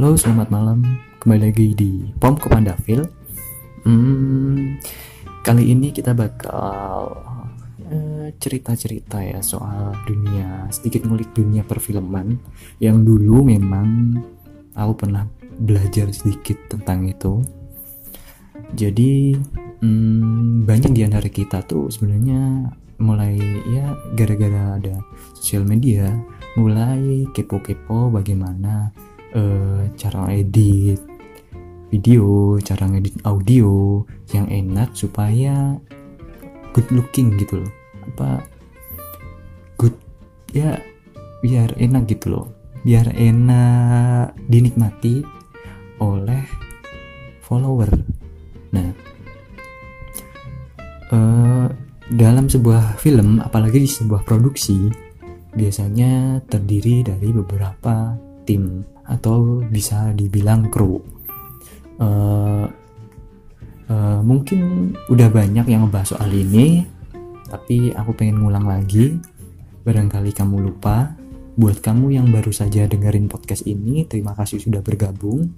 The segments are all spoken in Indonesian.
Halo, selamat malam. Kembali lagi di Pom Komandafil. Hmm, kali ini kita bakal eh, cerita-cerita ya soal dunia, sedikit ngulik dunia perfilman yang dulu memang aku pernah belajar sedikit tentang itu. Jadi hmm, banyak di antara kita tuh sebenarnya mulai ya gara-gara ada sosial media mulai kepo-kepo bagaimana uh, cara edit video, cara ngedit audio yang enak supaya good looking gitu loh. Apa good ya biar enak gitu loh. Biar enak dinikmati oleh follower. Nah, uh, dalam sebuah film, apalagi di sebuah produksi, biasanya terdiri dari beberapa tim atau bisa dibilang kru. Uh, uh, mungkin udah banyak yang ngebahas soal ini, tapi aku pengen ngulang lagi. Barangkali kamu lupa. Buat kamu yang baru saja dengerin podcast ini, terima kasih sudah bergabung.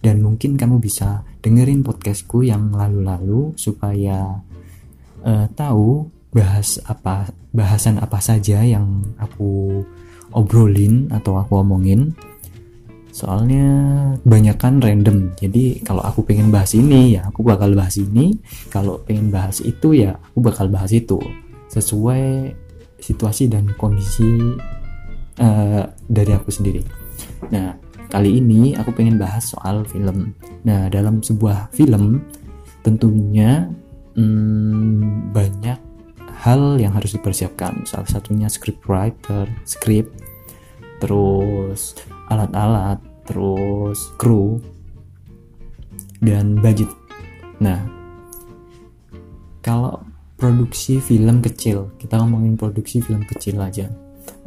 Dan mungkin kamu bisa dengerin podcastku yang lalu-lalu supaya uh, tahu bahas apa bahasan apa saja yang aku obrolin atau aku omongin soalnya banyak kan random. Jadi kalau aku pengen bahas ini ya aku bakal bahas ini. Kalau pengen bahas itu ya aku bakal bahas itu. Sesuai situasi dan kondisi uh, dari aku sendiri. Nah kali ini aku pengen bahas soal film. Nah dalam sebuah film tentunya hmm, banyak hal yang harus dipersiapkan. Salah satunya script writer script terus alat-alat, terus kru dan budget. Nah, kalau produksi film kecil, kita ngomongin produksi film kecil aja.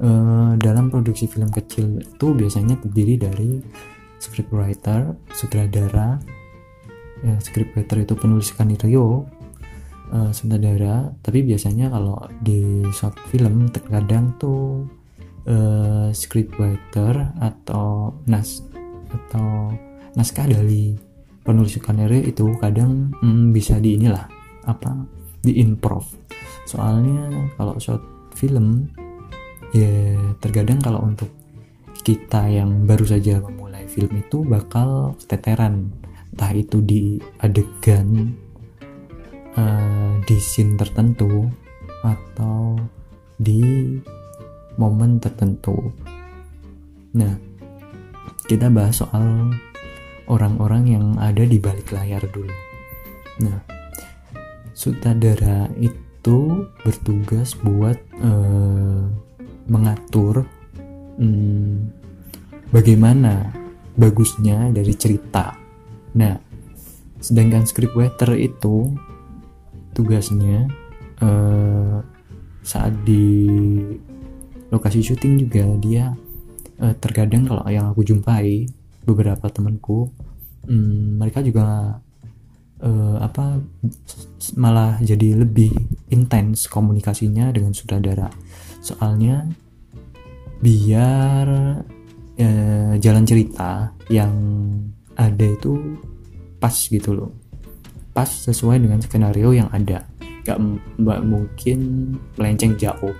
Uh, dalam produksi film kecil itu biasanya terdiri dari scriptwriter, sutradara, ya, scriptwriter itu penulis skenario, uh, sutradara. Tapi biasanya kalau di short film terkadang tuh uh, scriptwriter atau nas atau naskah dari penulis skenario itu kadang mm, bisa di inilah apa di improv. Soalnya kalau short film ya terkadang kalau untuk kita yang baru saja memulai film itu bakal keteteran. Entah itu di adegan uh, di scene tertentu atau di momen tertentu. Nah, kita bahas soal orang-orang yang ada di balik layar dulu. Nah, sutradara itu bertugas buat uh, mengatur um, bagaimana bagusnya dari cerita. Nah, sedangkan scriptwriter itu tugasnya uh, saat di lokasi syuting juga dia uh, terkadang kalau yang aku jumpai beberapa temanku um, mereka juga uh, apa malah jadi lebih intens komunikasinya dengan sutradara. Soalnya biar uh, jalan cerita yang ada itu pas gitu loh. Pas sesuai dengan skenario yang ada. Gak mbak mungkin melenceng jauh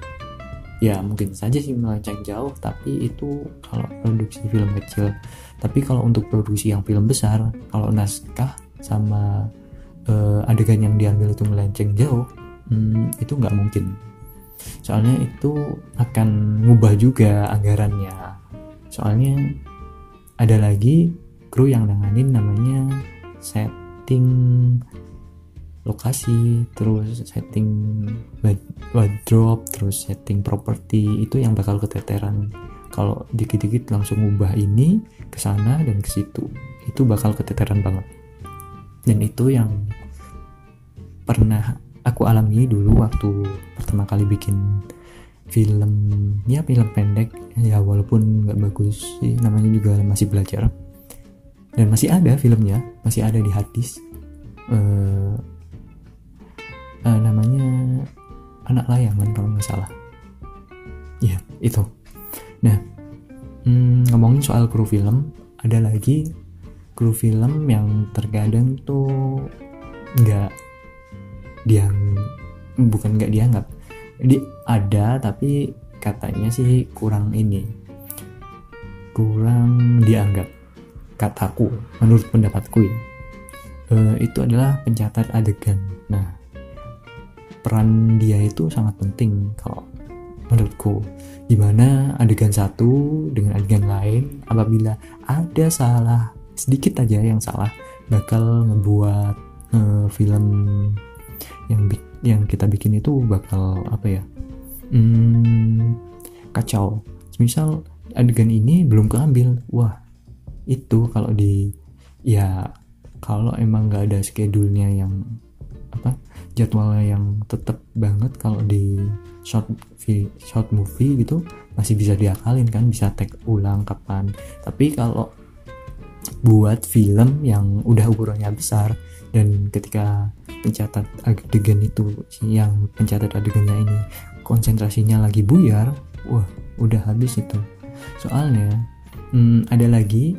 ya mungkin saja sih melenceng jauh tapi itu kalau produksi film kecil. Tapi kalau untuk produksi yang film besar kalau naskah sama uh, adegan yang diambil itu melenceng jauh hmm, itu nggak mungkin. Soalnya itu akan ngubah juga anggarannya. Soalnya ada lagi kru yang nanganin namanya setting lokasi terus setting wardrobe terus setting properti itu yang bakal keteteran. Kalau dikit-dikit langsung ubah ini ke sana dan ke situ itu bakal keteteran banget. Dan itu yang pernah aku alami dulu waktu pertama kali bikin film ya film pendek. Ya walaupun nggak bagus sih namanya juga masih belajar. Dan masih ada filmnya masih ada di hadis uh, uh, namanya anak layangan kalau nggak salah. Ya itu. Nah hmm, ngomongin soal kru film ada lagi kru film yang terkadang tuh nggak diang bukan nggak dianggap. Di ada tapi katanya sih kurang ini. Kurang dianggap. Kataku menurut pendapatku ya. E, itu adalah pencatat adegan. Nah peran dia itu sangat penting kalau menurutku. Di mana adegan satu dengan adegan lain apabila ada salah sedikit aja yang salah bakal ngebuat uh, film yang yang kita bikin itu bakal apa ya hmm, kacau. Misal adegan ini belum keambil wah itu kalau di ya kalau emang nggak ada schedule-nya yang apa jadwalnya yang tetap banget kalau di short short movie gitu masih bisa diakalin kan bisa tag ulang kapan. Tapi kalau buat film yang udah ukurannya besar dan ketika pencatat adegan itu yang pencatat adegannya ini konsentrasinya lagi buyar wah udah habis itu. Soalnya hmm, ada lagi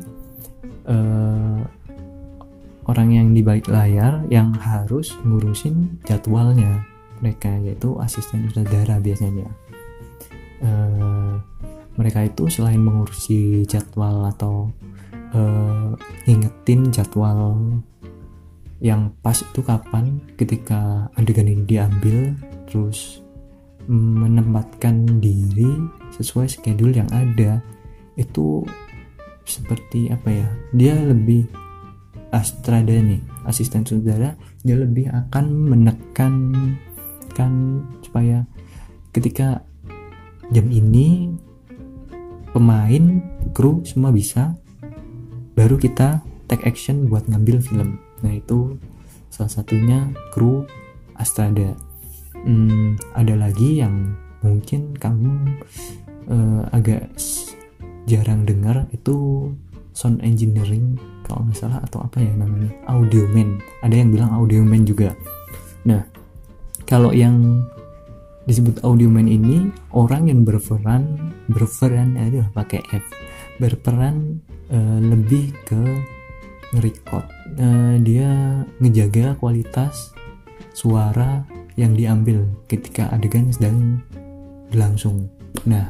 uh, orang yang di balik layar yang harus ngurusin jadwalnya. Mereka yaitu asisten sutradara biasanya. Uh, mereka itu selain mengurusi jadwal atau uh, ngingetin jadwal yang pas itu kapan ketika adegan ini diambil terus menempatkan diri sesuai schedule yang ada itu seperti apa ya dia lebih astrada nih asisten saudara dia lebih akan menekan kan supaya ketika jam ini pemain kru semua bisa baru kita take action buat ngambil film. Nah itu salah satunya kru Astrada. Hmm, ada lagi yang mungkin kamu uh, agak jarang dengar itu sound engineering kalau nggak salah atau apa ya namanya audio man. Ada yang bilang audio man juga. Nah kalau yang disebut audio man ini orang yang berperan berperan aduh pakai F berperan uh, lebih ke nge-record. Uh, dia ngejaga kualitas suara yang diambil ketika adegan sedang berlangsung. Nah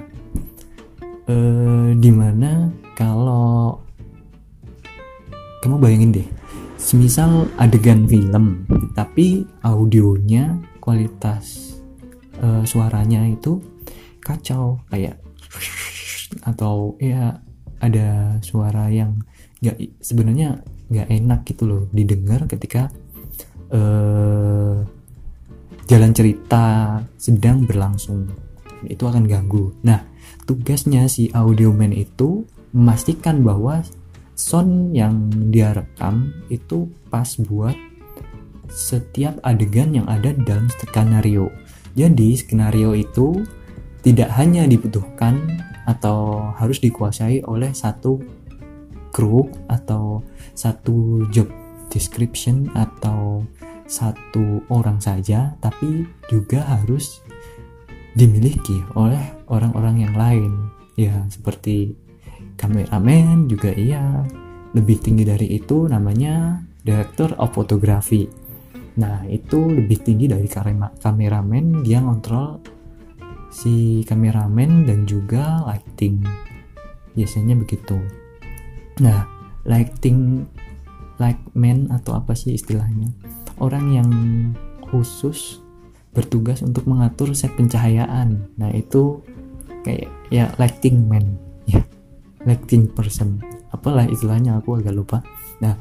uh, di mana kalau kamu bayangin deh semisal adegan film tapi audionya kualitas uh, suaranya itu kacau kayak atau ya ada suara yang nggak sebenarnya nggak enak gitu loh didengar ketika uh, jalan cerita sedang berlangsung. Itu akan ganggu. Nah tugasnya si audioman itu memastikan bahwa sound yang dia rekam itu pas buat setiap adegan yang ada dalam skenario. Jadi skenario itu tidak hanya dibutuhkan atau harus dikuasai oleh satu kru atau satu job description atau satu orang saja tapi juga harus dimiliki oleh orang-orang yang lain. Ya seperti kameramen juga iya. Lebih tinggi dari itu namanya director of photography. Nah itu lebih tinggi dari kameramen dia ngontrol si kameramen dan juga lighting. Biasanya begitu. Nah lighting lightman atau apa sih istilahnya? Orang yang khusus bertugas untuk mengatur set pencahayaan. Nah itu kayak ya lighting man. Ya lighting person apalah istilahnya aku agak lupa nah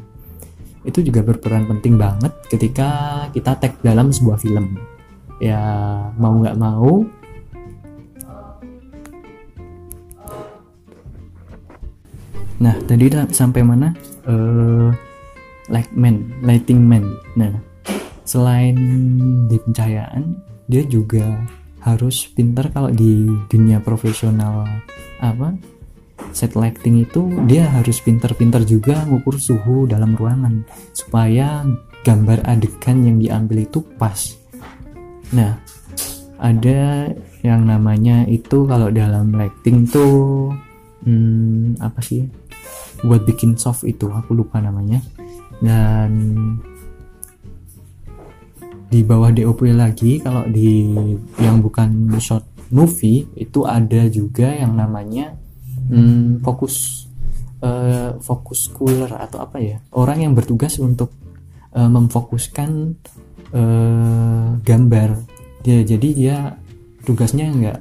itu juga berperan penting banget ketika kita tag dalam sebuah film ya mau nggak mau Nah, tadi sampai mana? Uh, light man, lighting man. Nah, selain di pencahayaan, dia juga harus pintar kalau di dunia profesional apa set lighting itu dia harus pintar-pintar juga ngukur suhu dalam ruangan supaya gambar adegan yang diambil itu pas. Nah, ada yang namanya itu kalau dalam lighting tuh hmm, apa sih buat bikin soft itu aku lupa namanya dan di bawah DOP lagi kalau di yang bukan short movie itu ada juga yang namanya hmm, fokus uh, fokus cooler atau apa ya orang yang bertugas untuk uh, memfokuskan uh, gambar ya jadi dia tugasnya nggak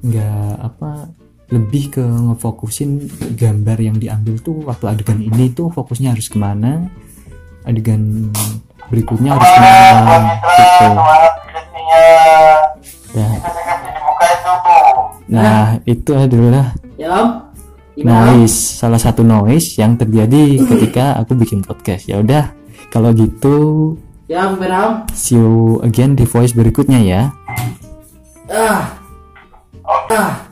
nggak apa lebih ke ngefokusin gambar yang diambil tuh waktu adegan ini tuh fokusnya harus ke mana adegan berikutnya harus ke mana gitu ya. Nah itu adalah noise salah satu noise yang terjadi ketika aku bikin podcast. Ya udah kalau gitu ya Beram see you again di voice berikutnya ya. Ah. Ah